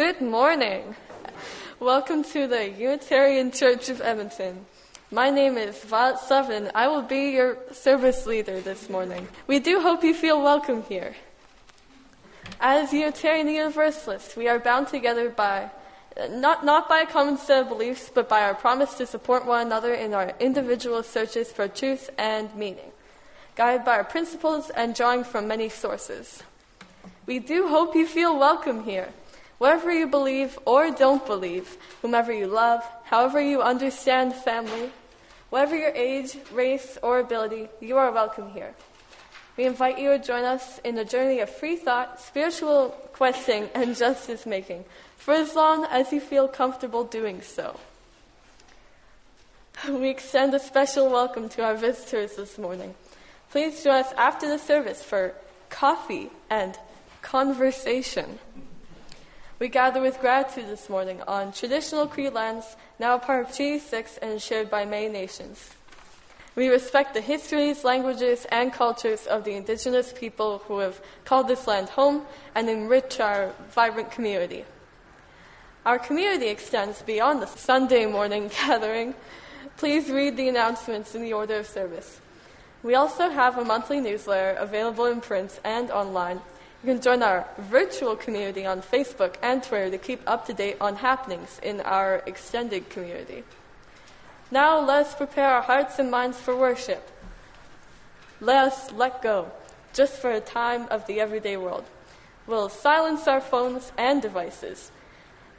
Good morning. Welcome to the Unitarian Church of Edmonton. My name is Violet Suvin. I will be your service leader this morning. We do hope you feel welcome here. As Unitarian Universalists, we are bound together by not, not by a common set of beliefs, but by our promise to support one another in our individual searches for truth and meaning, guided by our principles and drawing from many sources. We do hope you feel welcome here. Whatever you believe or don't believe, whomever you love, however you understand family, whatever your age, race, or ability, you are welcome here. We invite you to join us in a journey of free thought, spiritual questing, and justice making, for as long as you feel comfortable doing so. We extend a special welcome to our visitors this morning. Please join us after the service for coffee and conversation. We gather with gratitude this morning on traditional Cree lands, now part of Treaty 6 and shared by many nations. We respect the histories, languages, and cultures of the indigenous people who have called this land home and enrich our vibrant community. Our community extends beyond the Sunday morning gathering. Please read the announcements in the order of service. We also have a monthly newsletter available in print and online you can join our virtual community on Facebook and Twitter to keep up to date on happenings in our extended community. Now let us prepare our hearts and minds for worship. Let us let go, just for a time of the everyday world. We'll silence our phones and devices,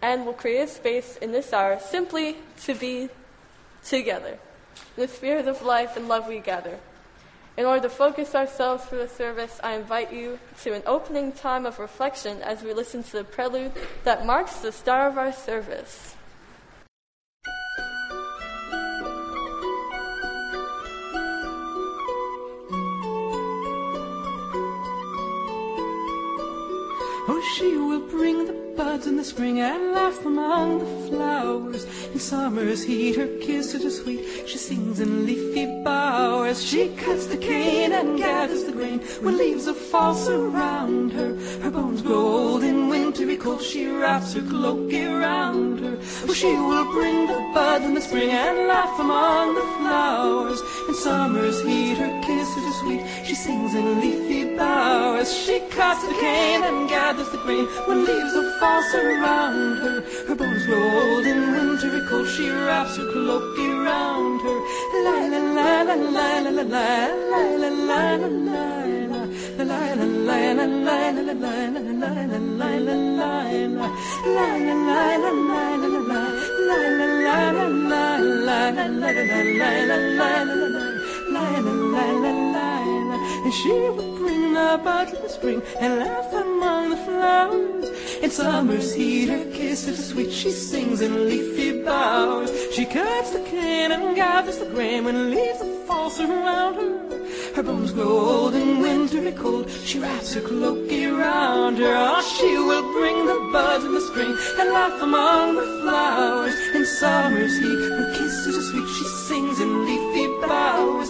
and we'll create a space in this hour simply to be together. In the spirit of life and love we gather. In order to focus ourselves for the service, I invite you to an opening time of reflection as we listen to the prelude that marks the start of our service. Oh, she will bring the buds in the spring and laugh among the flowers. In summer's heat, her kisses are sweet. She sings in leafy bowers. She cuts the cane and gathers the grain when leaves are false around her. Her bones grow old in wintry cold. She wraps her cloak around her. Oh, she will bring the buds in the spring and laugh among the flowers. In summer's heat, her kisses are sweet. She sings in leafy bowers. She cuts the cane and gathers the grain when leaves are false around her. Her bones grow old in wintry cold. She wraps her cloak around her. La la la la la la la la la la la la la. And she would bring the bud in the spring and laugh among the flowers. In summer's heat, her kisses sweet. She sings in leafy bowers. She cuts the cane and gathers the grain when leaves the fall around her. Her bones grow old in wintry cold. She wraps her cloak around her. Oh, she will bring the buds in the spring and laugh among the flowers. In summer's heat, her kisses are sweet. She sings in leafy bowers.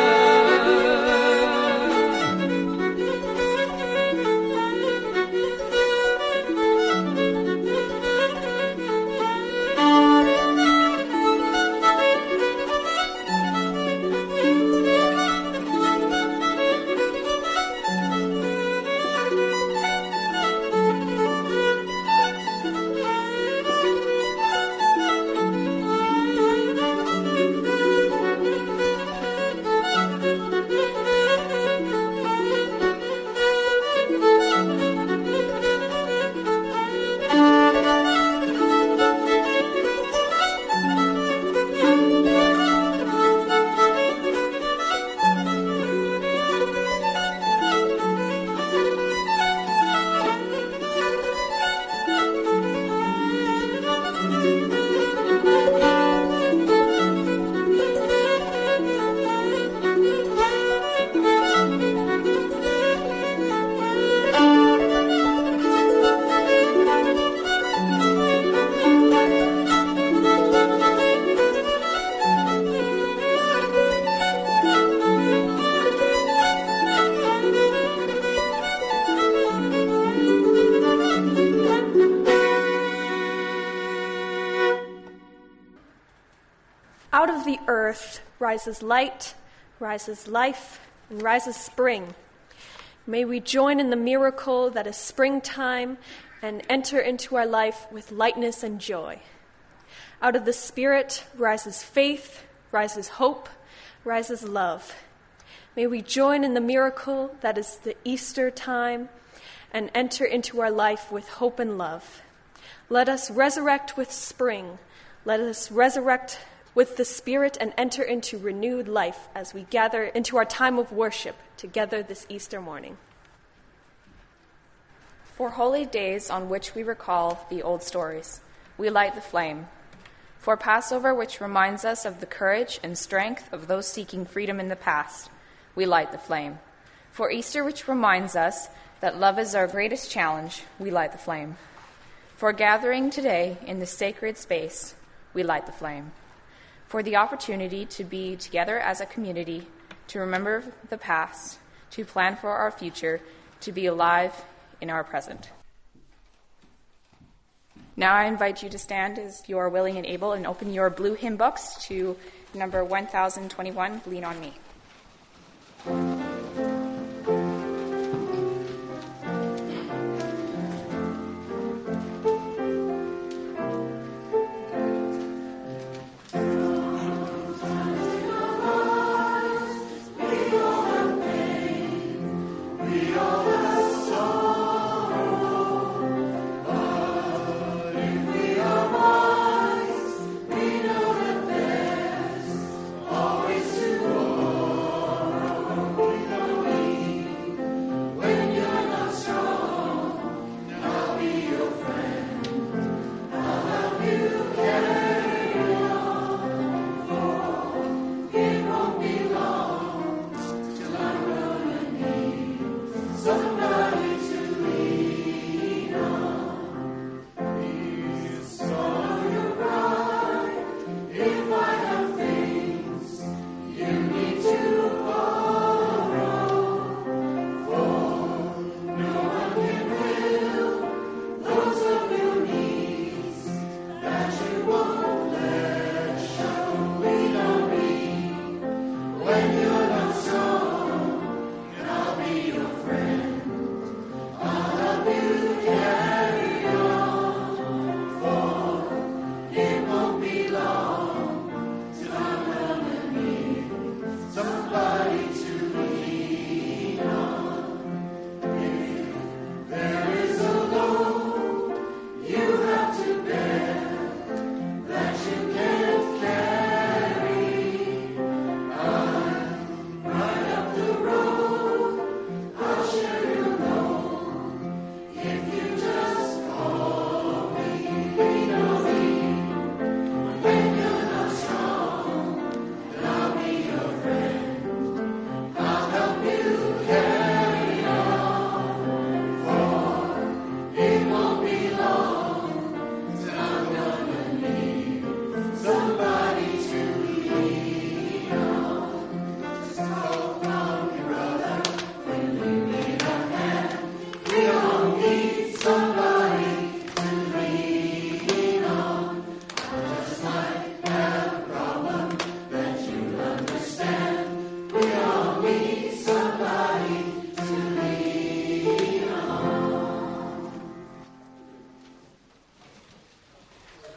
rises light, rises life, and rises spring. May we join in the miracle that is springtime and enter into our life with lightness and joy. Out of the Spirit rises faith, rises hope, rises love. May we join in the miracle that is the Easter time and enter into our life with hope and love. Let us resurrect with spring. Let us resurrect with the Spirit and enter into renewed life as we gather into our time of worship together this Easter morning. For holy days on which we recall the old stories, we light the flame. For Passover, which reminds us of the courage and strength of those seeking freedom in the past, we light the flame. For Easter, which reminds us that love is our greatest challenge, we light the flame. For gathering today in this sacred space, we light the flame. For the opportunity to be together as a community, to remember the past, to plan for our future, to be alive in our present. Now I invite you to stand as you are willing and able and open your blue hymn books to number 1021, Lean on Me.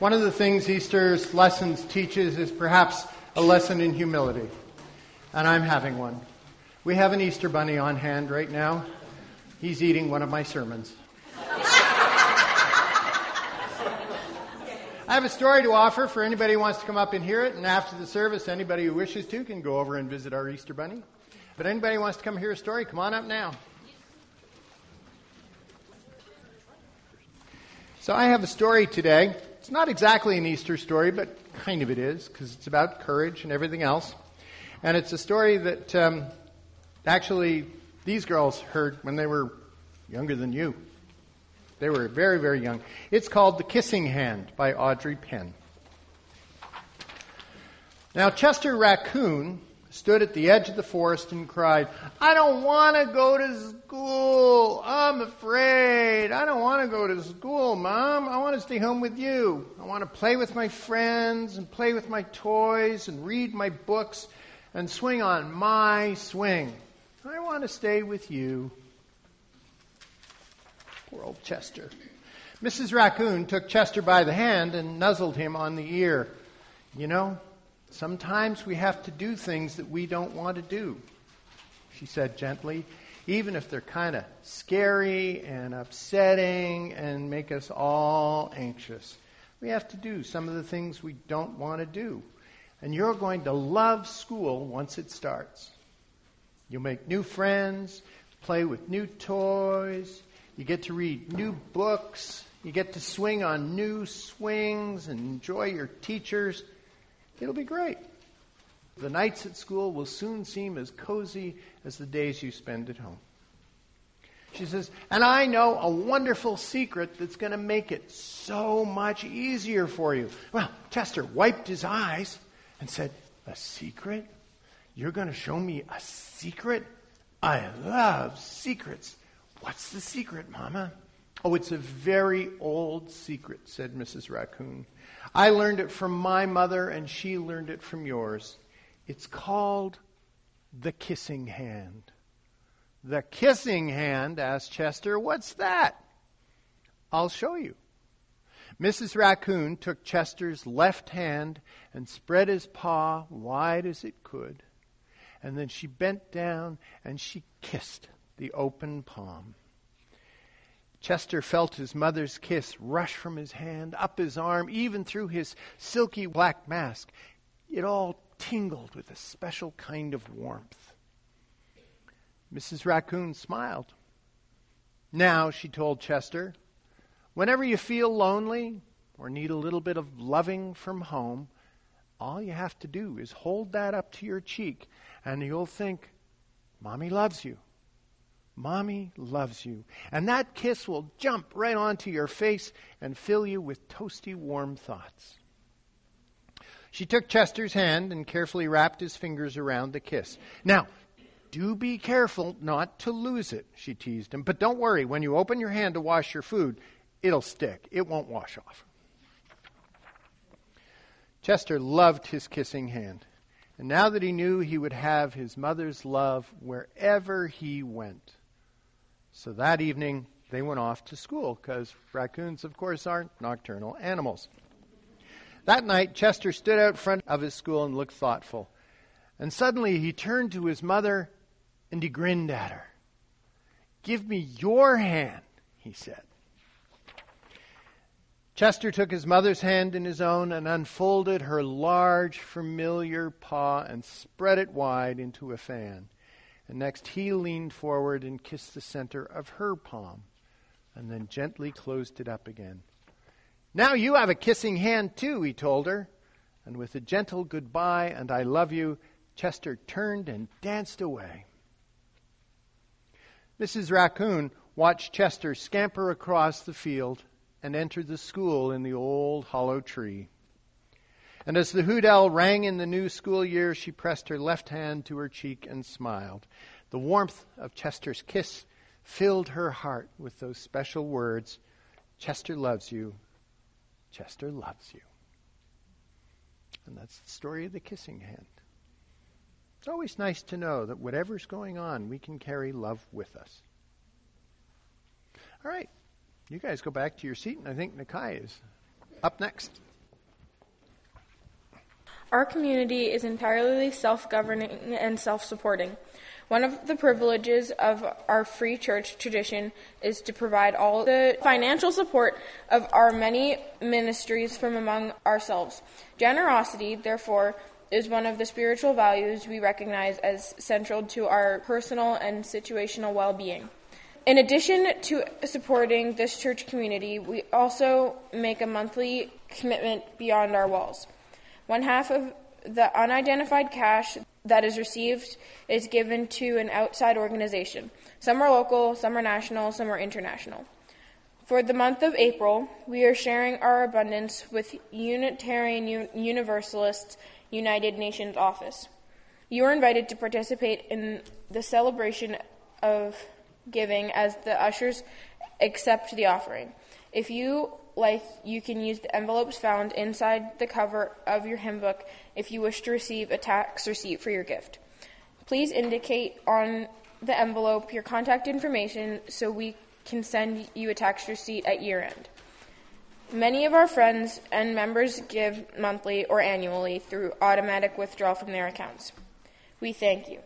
One of the things Easter's lessons teaches is perhaps a lesson in humility. And I'm having one. We have an Easter bunny on hand right now. He's eating one of my sermons. I have a story to offer for anybody who wants to come up and hear it. And after the service, anybody who wishes to can go over and visit our Easter bunny. But anybody who wants to come hear a story, come on up now. So I have a story today. It's not exactly an Easter story, but kind of it is, because it's about courage and everything else. And it's a story that um, actually these girls heard when they were younger than you. They were very, very young. It's called The Kissing Hand by Audrey Penn. Now, Chester Raccoon stood at the edge of the forest and cried, I don't want to go to school. I'm afraid. I don't want to go to school, Mom. I want to stay home with you. I want to play with my friends and play with my toys and read my books and swing on my swing. I want to stay with you. Poor old Chester. Mrs. Raccoon took Chester by the hand and nuzzled him on the ear. You know, sometimes we have to do things that we don't want to do, she said gently, even if they're kind of scary and upsetting and make us all anxious. We have to do some of the things we don't want to do. And you're going to love school once it starts. You'll make new friends, play with new toys, you get to read new books, you get to swing on new swings and enjoy your teachers. It'll be great. The nights at school will soon seem as cozy as the days you spend at home. She says, and I know a wonderful secret that's going to make it so much easier for you. Well, Chester wiped his eyes and said, A secret? You're going to show me a secret? I love secrets. What's the secret, Mama? Oh, it's a very old secret, said Mrs. Raccoon. I learned it from my mother, and she learned it from yours. It's called the kissing hand. The kissing hand, asked Chester. What's that? I'll show you. Mrs. Raccoon took Chester's left hand and spread his paw wide as it could. And then she bent down and she kissed the open palm. Chester felt his mother's kiss rush from his hand, up his arm, even through his silky black mask. It all tingled with a special kind of warmth. Mrs. Raccoon smiled. Now, she told Chester, whenever you feel lonely or need a little bit of loving from home, all you have to do is hold that up to your cheek and you'll think, Mommy loves you. Mommy loves you. And that kiss will jump right onto your face and fill you with toasty, warm thoughts. She took Chester's hand and carefully wrapped his fingers around the kiss. Now, do be careful not to lose it, she teased him. But don't worry, when you open your hand to wash your food, it'll stick. It won't wash off. Chester loved his kissing hand. And now that he knew he would have his mother's love wherever he went. So that evening, they went off to school because raccoons, of course, aren't nocturnal animals. That night, Chester stood out front of his school and looked thoughtful. And suddenly he turned to his mother and he grinned at her. Give me your hand, he said. Chester took his mother's hand in his own and unfolded her large, familiar paw and spread it wide into a fan. And next he leaned forward and kissed the center of her palm, and then gently closed it up again. Now you have a kissing hand too, he told her. And with a gentle goodbye and I love you, Chester turned and danced away. Mrs. Raccoon watched Chester scamper across the field and enter the school in the old hollow tree. And as the hoot owl rang in the new school year, she pressed her left hand to her cheek and smiled. The warmth of Chester's kiss filled her heart with those special words Chester loves you. Chester loves you. And that's the story of the kissing hand. It's always nice to know that whatever's going on, we can carry love with us. All right. You guys go back to your seat, and I think Nakai is up next. Our community is entirely self governing and self supporting. One of the privileges of our free church tradition is to provide all the financial support of our many ministries from among ourselves. Generosity, therefore, is one of the spiritual values we recognize as central to our personal and situational well being. In addition to supporting this church community, we also make a monthly commitment beyond our walls. One half of the unidentified cash that is received is given to an outside organization. Some are local, some are national, some are international. For the month of April, we are sharing our abundance with Unitarian Universalists United Nations Office. You are invited to participate in the celebration of giving as the ushers accept the offering. If you like you can use the envelopes found inside the cover of your hymn book if you wish to receive a tax receipt for your gift. Please indicate on the envelope your contact information so we can send you a tax receipt at year end. Many of our friends and members give monthly or annually through automatic withdrawal from their accounts. We thank you.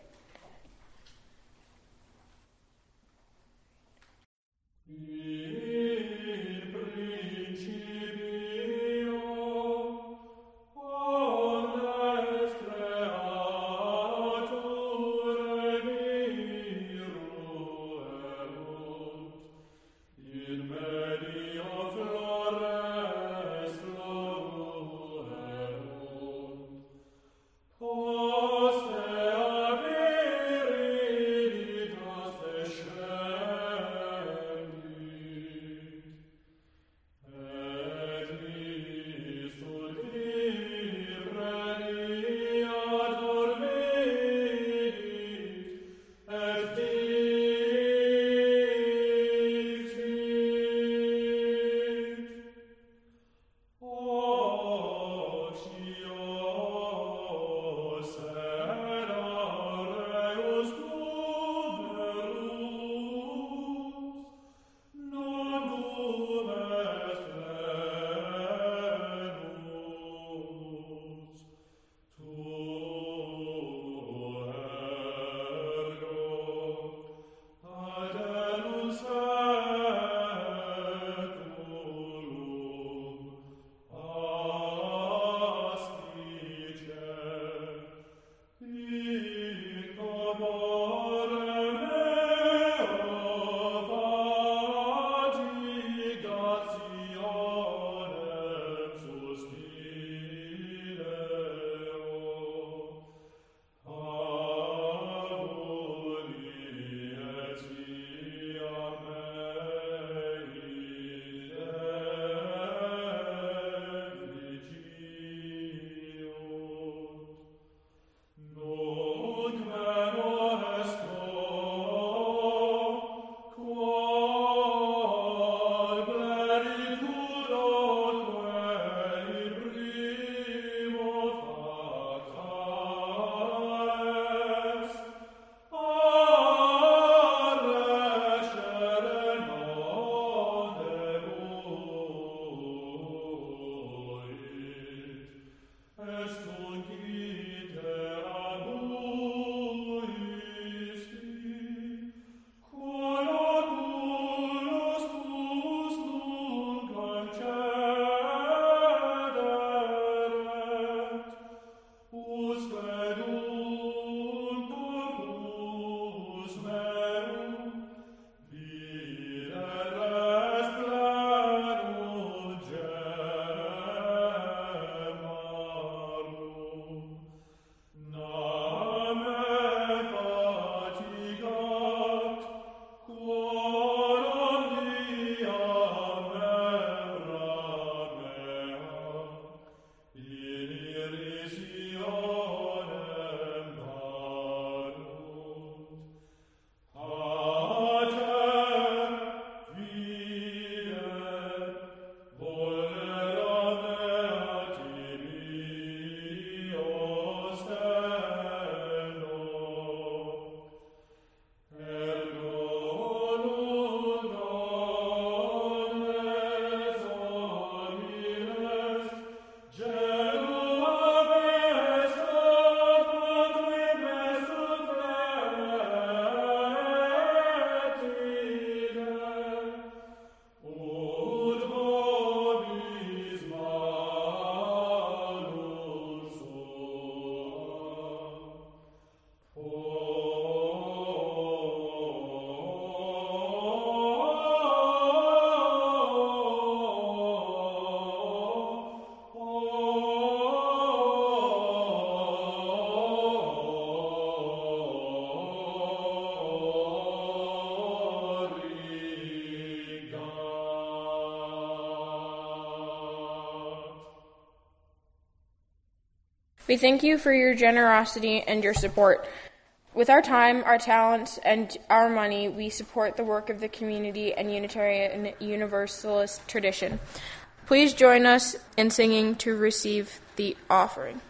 We thank you for your generosity and your support. With our time, our talents, and our money, we support the work of the community and Unitarian Universalist tradition. Please join us in singing to receive the offering.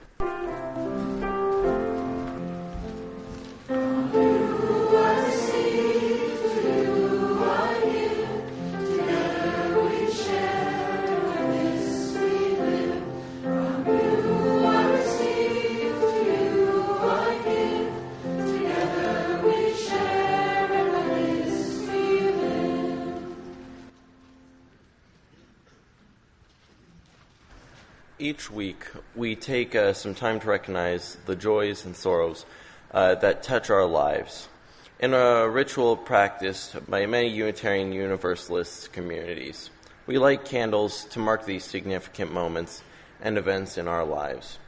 Take uh, some time to recognize the joys and sorrows uh, that touch our lives in a ritual practiced by many Unitarian Universalist communities. We light candles to mark these significant moments and events in our lives.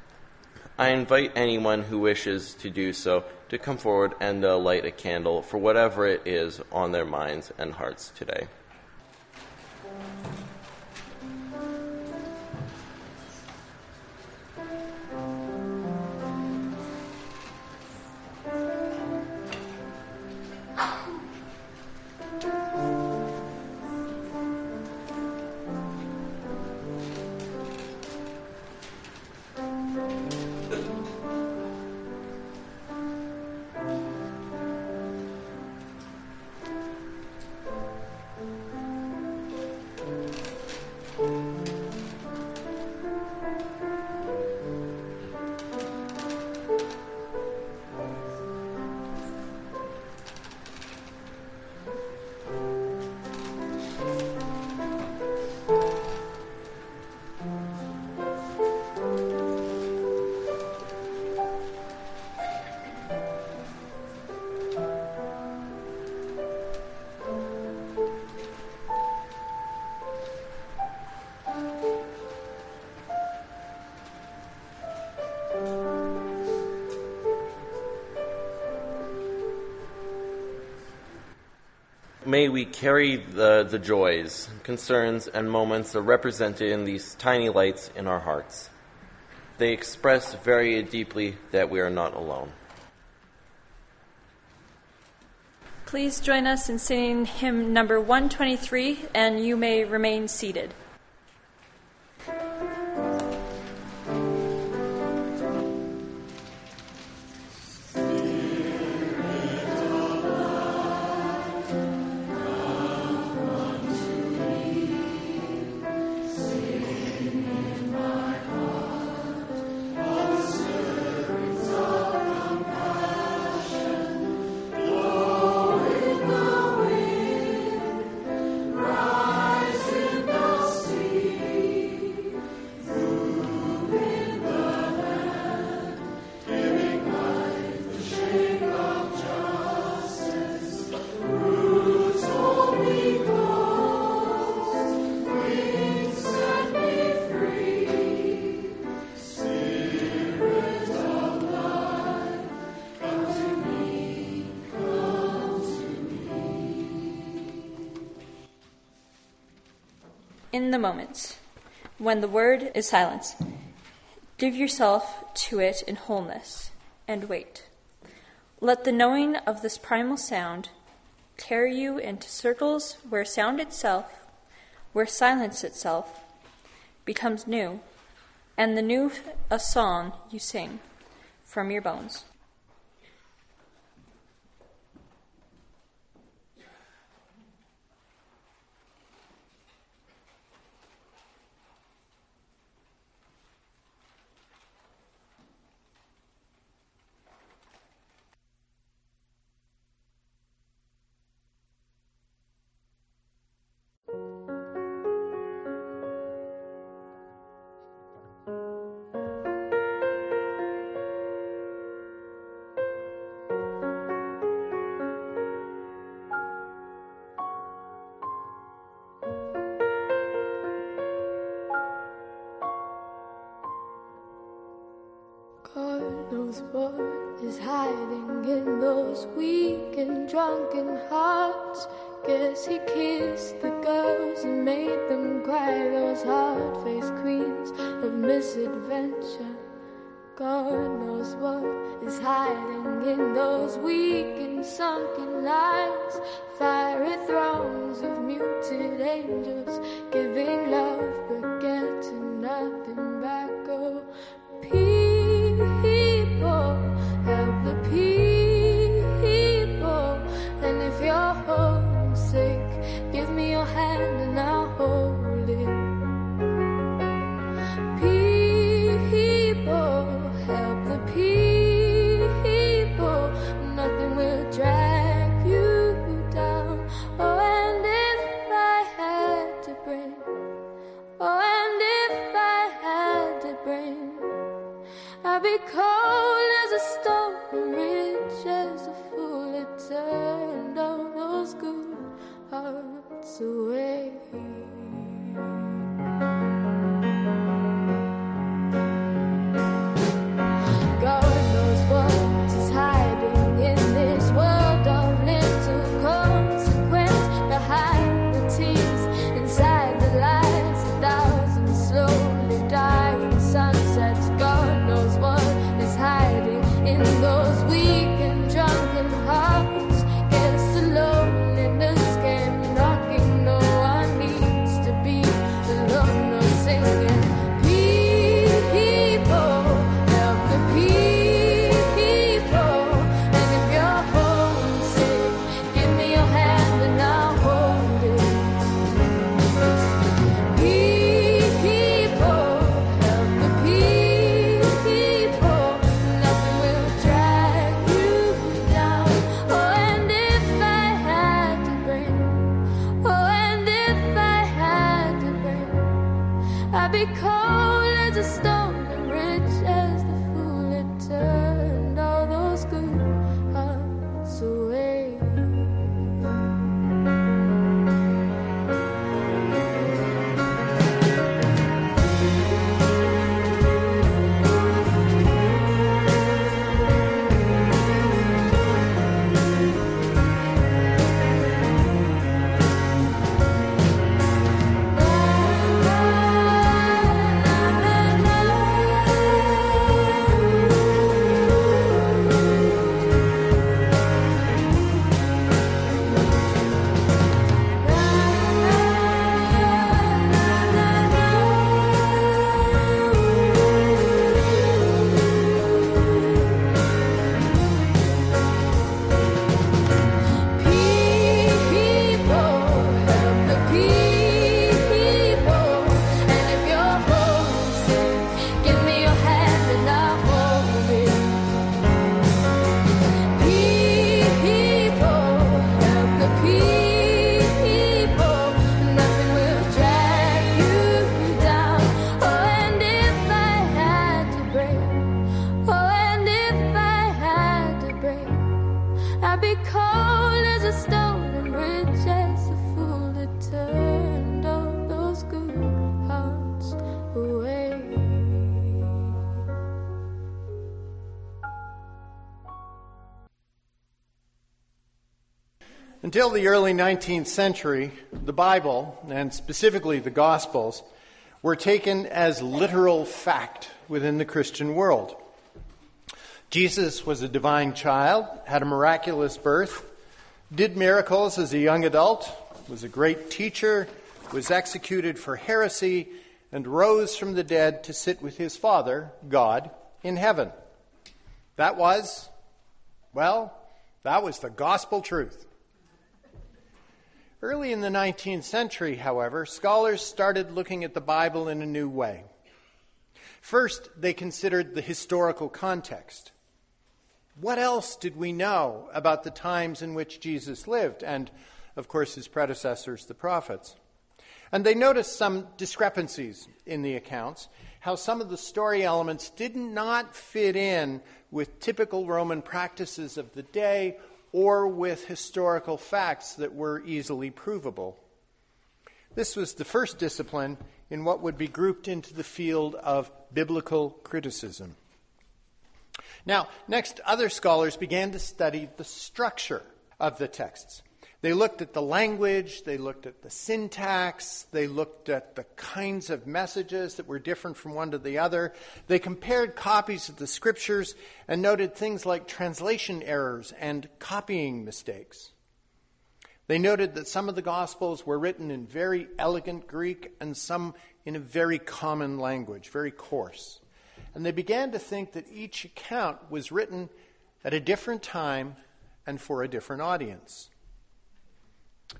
I invite anyone who wishes to do so to come forward and uh, light a candle for whatever it is on their minds and hearts today. We carry the, the joys, concerns, and moments are represented in these tiny lights in our hearts. They express very deeply that we are not alone. Please join us in singing hymn number 123, and you may remain seated. In the moments when the word is silence. Give yourself to it in wholeness and wait. Let the knowing of this primal sound carry you into circles where sound itself, where silence itself becomes new, and the new a song you sing from your bones. Knows what is hiding in those weak and drunken hearts. Guess he kissed the girls and made them cry, those hard faced queens of misadventure. God knows what is hiding in those weak and sunken lines. Fiery thrones of muted angels giving love but Until the early 19th century, the Bible, and specifically the Gospels, were taken as literal fact within the Christian world. Jesus was a divine child, had a miraculous birth, did miracles as a young adult, was a great teacher, was executed for heresy, and rose from the dead to sit with his Father, God, in heaven. That was, well, that was the gospel truth. Early in the 19th century, however, scholars started looking at the Bible in a new way. First, they considered the historical context. What else did we know about the times in which Jesus lived and, of course, his predecessors, the prophets? And they noticed some discrepancies in the accounts, how some of the story elements did not fit in with typical Roman practices of the day or with historical facts that were easily provable. This was the first discipline in what would be grouped into the field of biblical criticism. Now, next, other scholars began to study the structure of the texts. They looked at the language, they looked at the syntax, they looked at the kinds of messages that were different from one to the other. They compared copies of the scriptures and noted things like translation errors and copying mistakes. They noted that some of the Gospels were written in very elegant Greek and some in a very common language, very coarse. And they began to think that each account was written at a different time and for a different audience.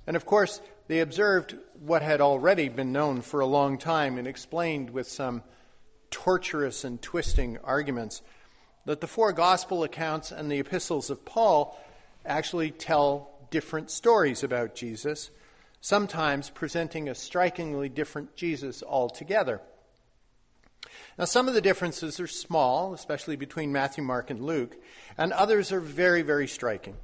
And of course, they observed what had already been known for a long time and explained with some torturous and twisting arguments that the four gospel accounts and the epistles of Paul actually tell different stories about Jesus, sometimes presenting a strikingly different Jesus altogether. Now, some of the differences are small, especially between Matthew, Mark, and Luke, and others are very, very striking.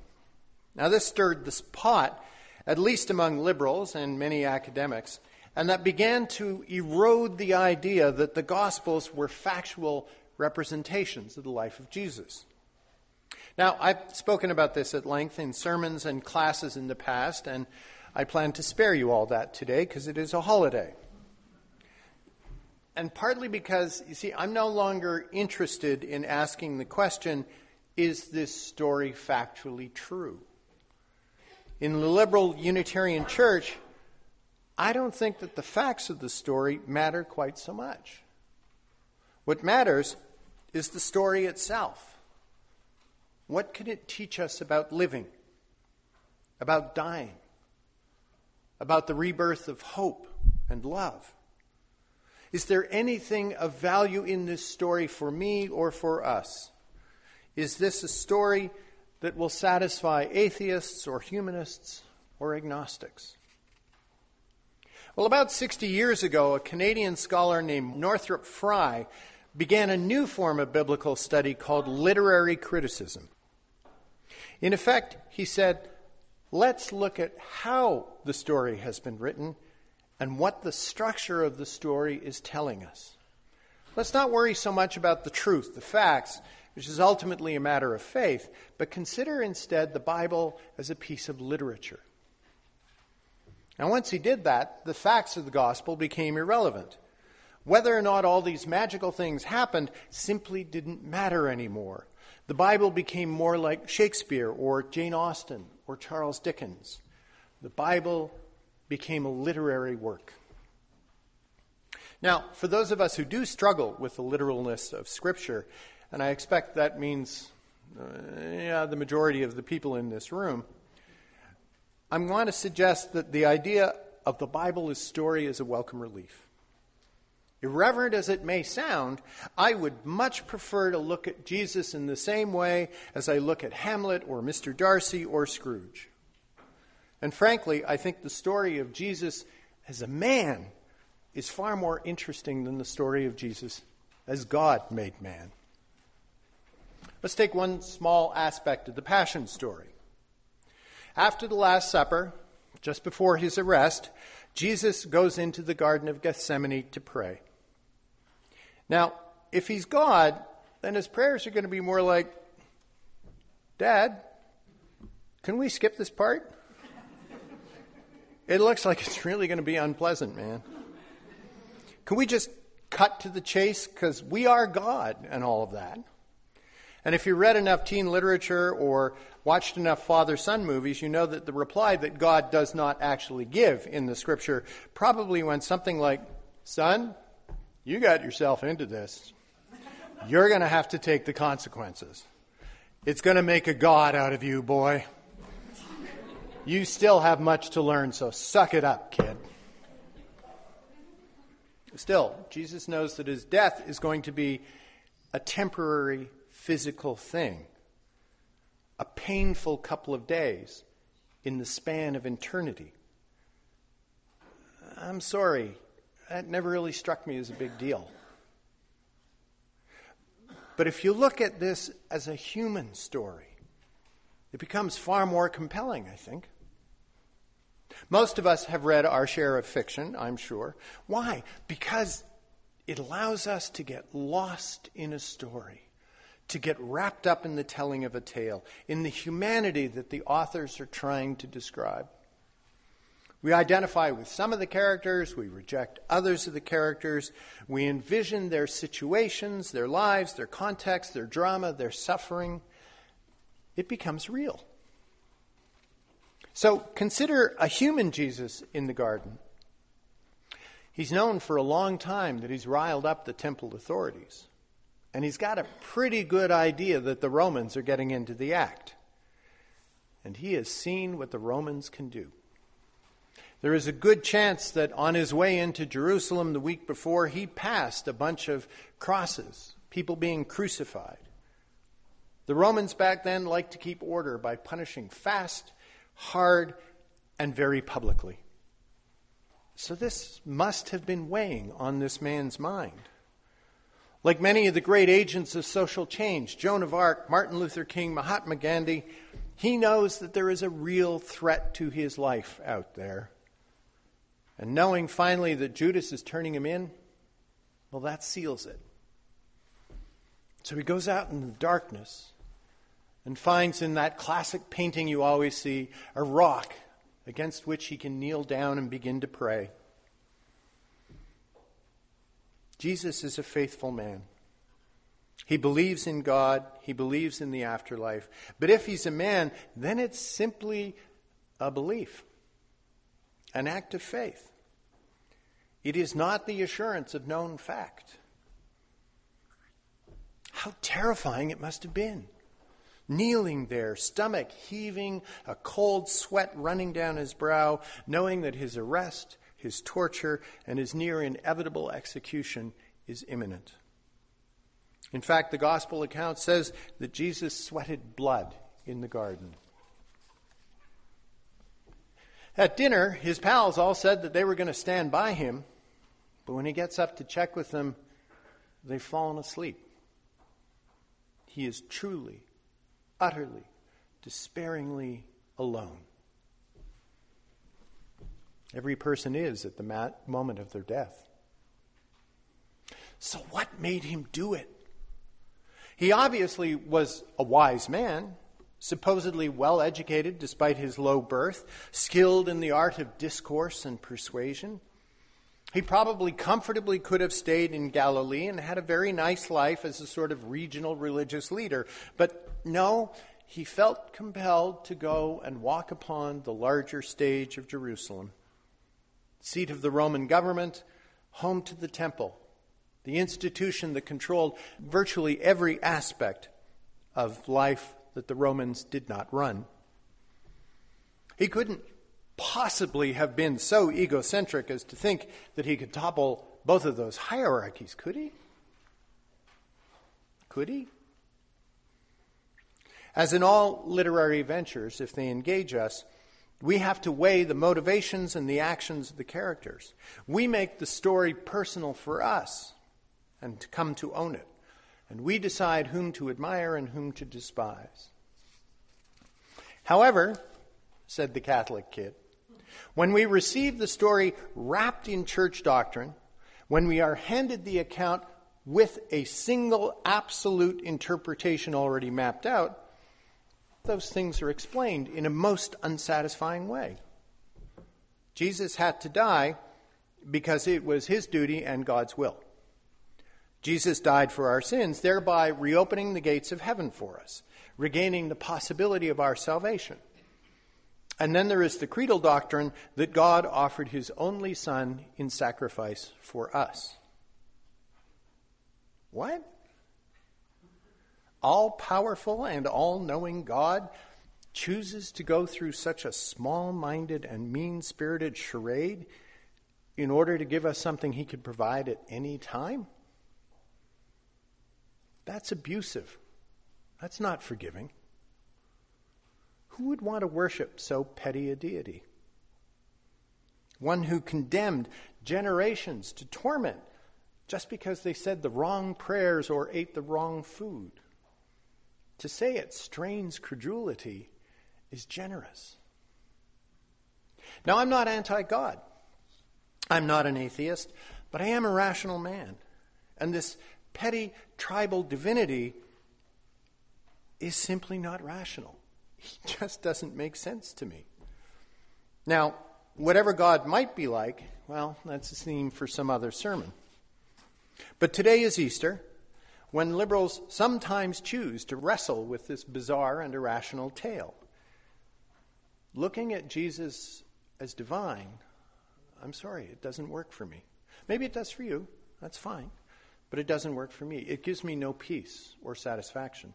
Now, this stirred the pot at least among liberals and many academics, and that began to erode the idea that the Gospels were factual representations of the life of Jesus. Now, I've spoken about this at length in sermons and classes in the past, and I plan to spare you all that today because it is a holiday. And partly because, you see, I'm no longer interested in asking the question is this story factually true? In the liberal Unitarian Church, I don't think that the facts of the story matter quite so much. What matters is the story itself. What can it teach us about living, about dying, about the rebirth of hope and love? Is there anything of value in this story for me or for us? Is this a story that will satisfy atheists or humanists or agnostics. Well, about 60 years ago, a Canadian scholar named Northrop Frye began a new form of biblical study called literary criticism. In effect, he said, let's look at how the story has been written and what the structure of the story is telling us. Let's not worry so much about the truth, the facts, which is ultimately a matter of faith, but consider instead the Bible as a piece of literature. Now, once he did that, the facts of the gospel became irrelevant. Whether or not all these magical things happened simply didn't matter anymore. The Bible became more like Shakespeare or Jane Austen or Charles Dickens. The Bible became a literary work. Now, for those of us who do struggle with the literalness of Scripture, and I expect that means uh, yeah, the majority of the people in this room. I'm going to suggest that the idea of the Bible as story is a welcome relief. Irreverent as it may sound, I would much prefer to look at Jesus in the same way as I look at Hamlet or Mr. Darcy or Scrooge. And frankly, I think the story of Jesus as a man is far more interesting than the story of Jesus as God made man. Let's take one small aspect of the Passion story. After the Last Supper, just before his arrest, Jesus goes into the Garden of Gethsemane to pray. Now, if he's God, then his prayers are going to be more like, Dad, can we skip this part? It looks like it's really going to be unpleasant, man. Can we just cut to the chase? Because we are God and all of that. And if you read enough teen literature or watched enough father son movies, you know that the reply that God does not actually give in the scripture probably went something like, Son, you got yourself into this. You're going to have to take the consequences. It's going to make a God out of you, boy. You still have much to learn, so suck it up, kid. Still, Jesus knows that his death is going to be a temporary physical thing. A painful couple of days in the span of eternity. I'm sorry, that never really struck me as a big deal. But if you look at this as a human story, it becomes far more compelling, I think. Most of us have read our share of fiction, I'm sure. Why? Because it allows us to get lost in a story to get wrapped up in the telling of a tale, in the humanity that the authors are trying to describe. We identify with some of the characters, we reject others of the characters, we envision their situations, their lives, their context, their drama, their suffering. It becomes real. So consider a human Jesus in the garden. He's known for a long time that he's riled up the temple authorities. And he's got a pretty good idea that the Romans are getting into the act. And he has seen what the Romans can do. There is a good chance that on his way into Jerusalem the week before, he passed a bunch of crosses, people being crucified. The Romans back then liked to keep order by punishing fast, hard, and very publicly. So this must have been weighing on this man's mind. Like many of the great agents of social change, Joan of Arc, Martin Luther King, Mahatma Gandhi, he knows that there is a real threat to his life out there. And knowing finally that Judas is turning him in, well, that seals it. So he goes out in the darkness and finds in that classic painting you always see a rock against which he can kneel down and begin to pray. Jesus is a faithful man. He believes in God, he believes in the afterlife. But if he's a man, then it's simply a belief, an act of faith. It is not the assurance of known fact. How terrifying it must have been kneeling there, stomach heaving, a cold sweat running down his brow, knowing that his arrest, his torture, and his near inevitable execution is imminent. In fact, the gospel account says that Jesus sweated blood in the garden. At dinner, his pals all said that they were going to stand by him, but when he gets up to check with them, they've fallen asleep. He is truly utterly, despairingly alone. Every person is at the moment of their death. So, what made him do it? He obviously was a wise man, supposedly well educated despite his low birth, skilled in the art of discourse and persuasion. He probably comfortably could have stayed in Galilee and had a very nice life as a sort of regional religious leader. But no, he felt compelled to go and walk upon the larger stage of Jerusalem, seat of the Roman government, home to the temple, the institution that controlled virtually every aspect of life that the Romans did not run. He couldn't possibly have been so egocentric as to think that he could topple both of those hierarchies, could he? Could he? As in all literary ventures, if they engage us, we have to weigh the motivations and the actions of the characters. We make the story personal for us and come to own it. And we decide whom to admire and whom to despise. However, said the Catholic kid, when we receive the story wrapped in church doctrine, when we are handed the account with a single absolute interpretation already mapped out, those things are explained in a most unsatisfying way. Jesus had to die because it was his duty and God's will. Jesus died for our sins, thereby reopening the gates of heaven for us, regaining the possibility of our salvation. And then there is the creedal doctrine that God offered his only Son in sacrifice for us. What? All powerful and all knowing God chooses to go through such a small minded and mean spirited charade in order to give us something he could provide at any time? That's abusive. That's not forgiving. Who would want to worship so petty a deity? One who condemned generations to torment just because they said the wrong prayers or ate the wrong food. To say it strains credulity is generous. Now, I'm not anti God. I'm not an atheist, but I am a rational man. And this petty tribal divinity is simply not rational. He just doesn't make sense to me. Now, whatever God might be like, well, that's a theme for some other sermon. But today is Easter, when liberals sometimes choose to wrestle with this bizarre and irrational tale. Looking at Jesus as divine, I'm sorry, it doesn't work for me. Maybe it does for you, that's fine, but it doesn't work for me. It gives me no peace or satisfaction.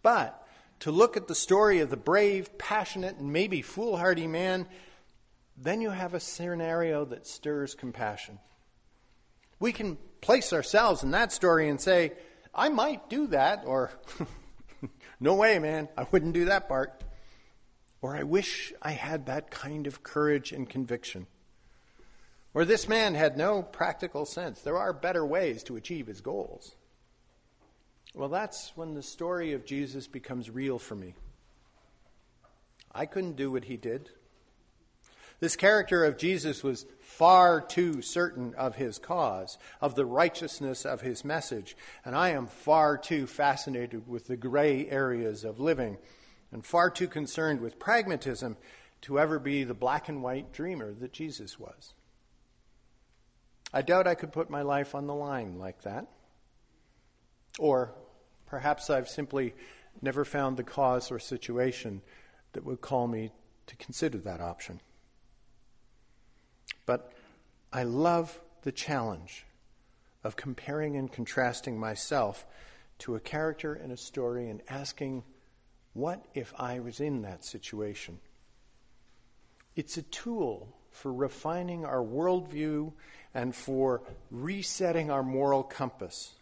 But to look at the story of the brave, passionate, and maybe foolhardy man, then you have a scenario that stirs compassion. We can place ourselves in that story and say, I might do that, or no way, man, I wouldn't do that part. Or I wish I had that kind of courage and conviction. Or this man had no practical sense. There are better ways to achieve his goals. Well, that's when the story of Jesus becomes real for me. I couldn't do what he did. This character of Jesus was far too certain of his cause, of the righteousness of his message, and I am far too fascinated with the gray areas of living and far too concerned with pragmatism to ever be the black and white dreamer that Jesus was. I doubt I could put my life on the line like that. Or perhaps I've simply never found the cause or situation that would call me to consider that option. But I love the challenge of comparing and contrasting myself to a character in a story and asking, what if I was in that situation? It's a tool for refining our worldview and for resetting our moral compass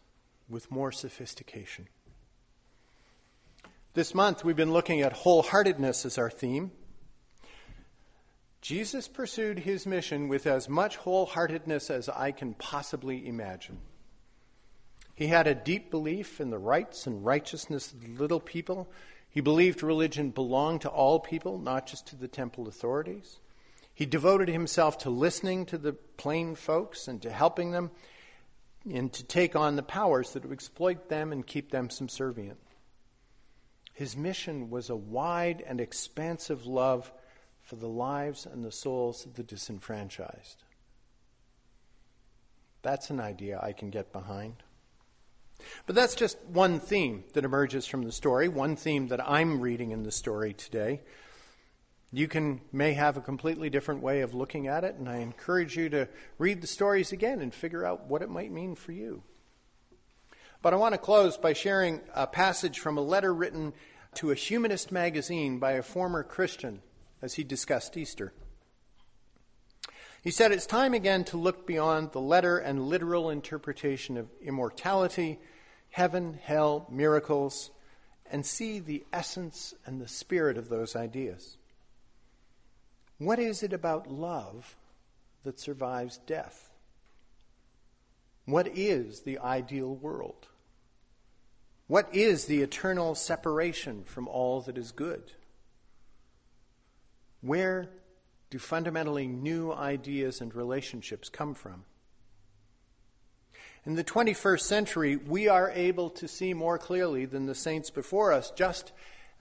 with more sophistication. This month, we've been looking at wholeheartedness as our theme. Jesus pursued his mission with as much wholeheartedness as I can possibly imagine. He had a deep belief in the rights and righteousness of the little people. He believed religion belonged to all people, not just to the temple authorities. He devoted himself to listening to the plain folks and to helping them and to take on the powers that would exploit them and keep them subservient. His mission was a wide and expansive love for the lives and the souls of the disenfranchised. That's an idea I can get behind. But that's just one theme that emerges from the story, one theme that I'm reading in the story today. You can may have a completely different way of looking at it, and I encourage you to read the stories again and figure out what it might mean for you. But I want to close by sharing a passage from a letter written to a humanist magazine by a former Christian as he discussed Easter. He said, It's time again to look beyond the letter and literal interpretation of immortality, heaven, hell, miracles, and see the essence and the spirit of those ideas. What is it about love that survives death? What is the ideal world? What is the eternal separation from all that is good? Where do fundamentally new ideas and relationships come from? In the 21st century, we are able to see more clearly than the saints before us, just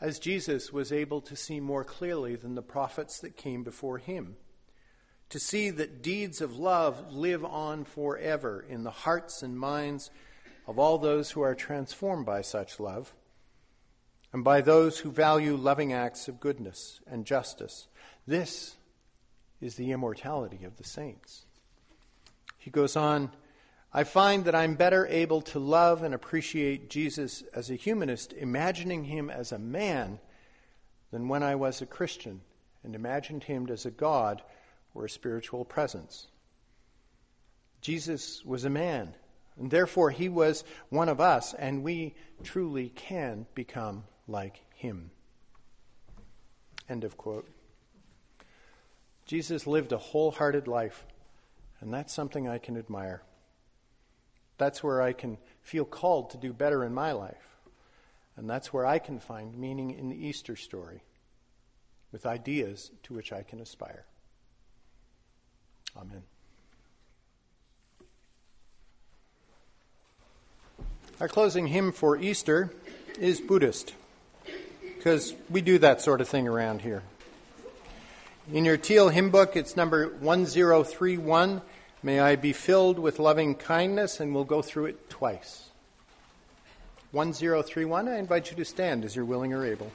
as Jesus was able to see more clearly than the prophets that came before him. To see that deeds of love live on forever in the hearts and minds of all those who are transformed by such love, and by those who value loving acts of goodness and justice. This is the immortality of the saints. He goes on, I find that I'm better able to love and appreciate Jesus as a humanist, imagining him as a man, than when I was a Christian and imagined him as a God or a spiritual presence. Jesus was a man and therefore, he was one of us, and we truly can become like him. End of quote. Jesus lived a wholehearted life, and that's something I can admire. That's where I can feel called to do better in my life. And that's where I can find meaning in the Easter story with ideas to which I can aspire. Amen. Our closing hymn for Easter is Buddhist, because we do that sort of thing around here. In your teal hymn book, it's number 1031. May I be filled with loving kindness, and we'll go through it twice. 1031, I invite you to stand as you're willing or able.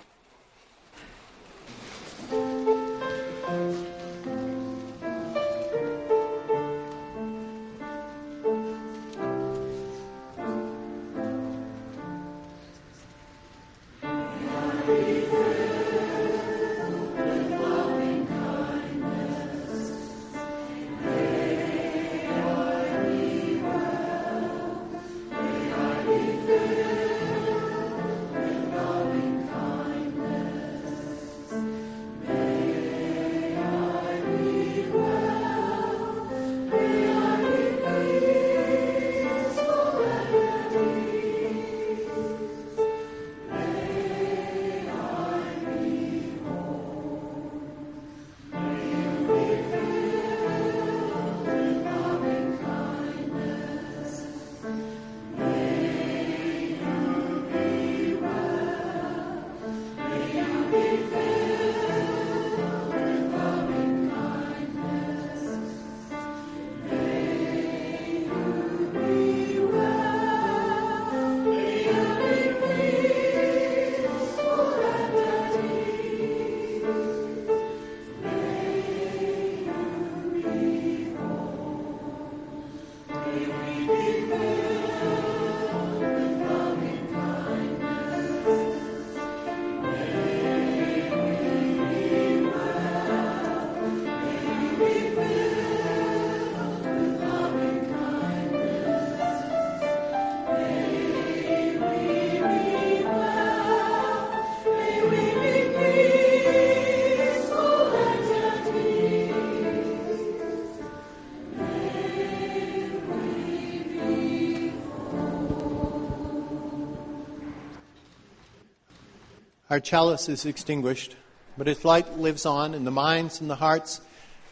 Our chalice is extinguished, but its light lives on in the minds and the hearts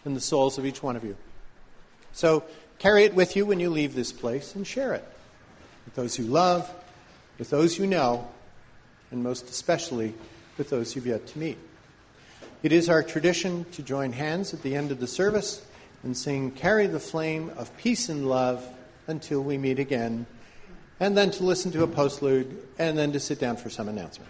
and the souls of each one of you. So carry it with you when you leave this place and share it with those you love, with those you know, and most especially with those you've yet to meet. It is our tradition to join hands at the end of the service and sing Carry the Flame of Peace and Love until we meet again, and then to listen to a postlude, and then to sit down for some announcement.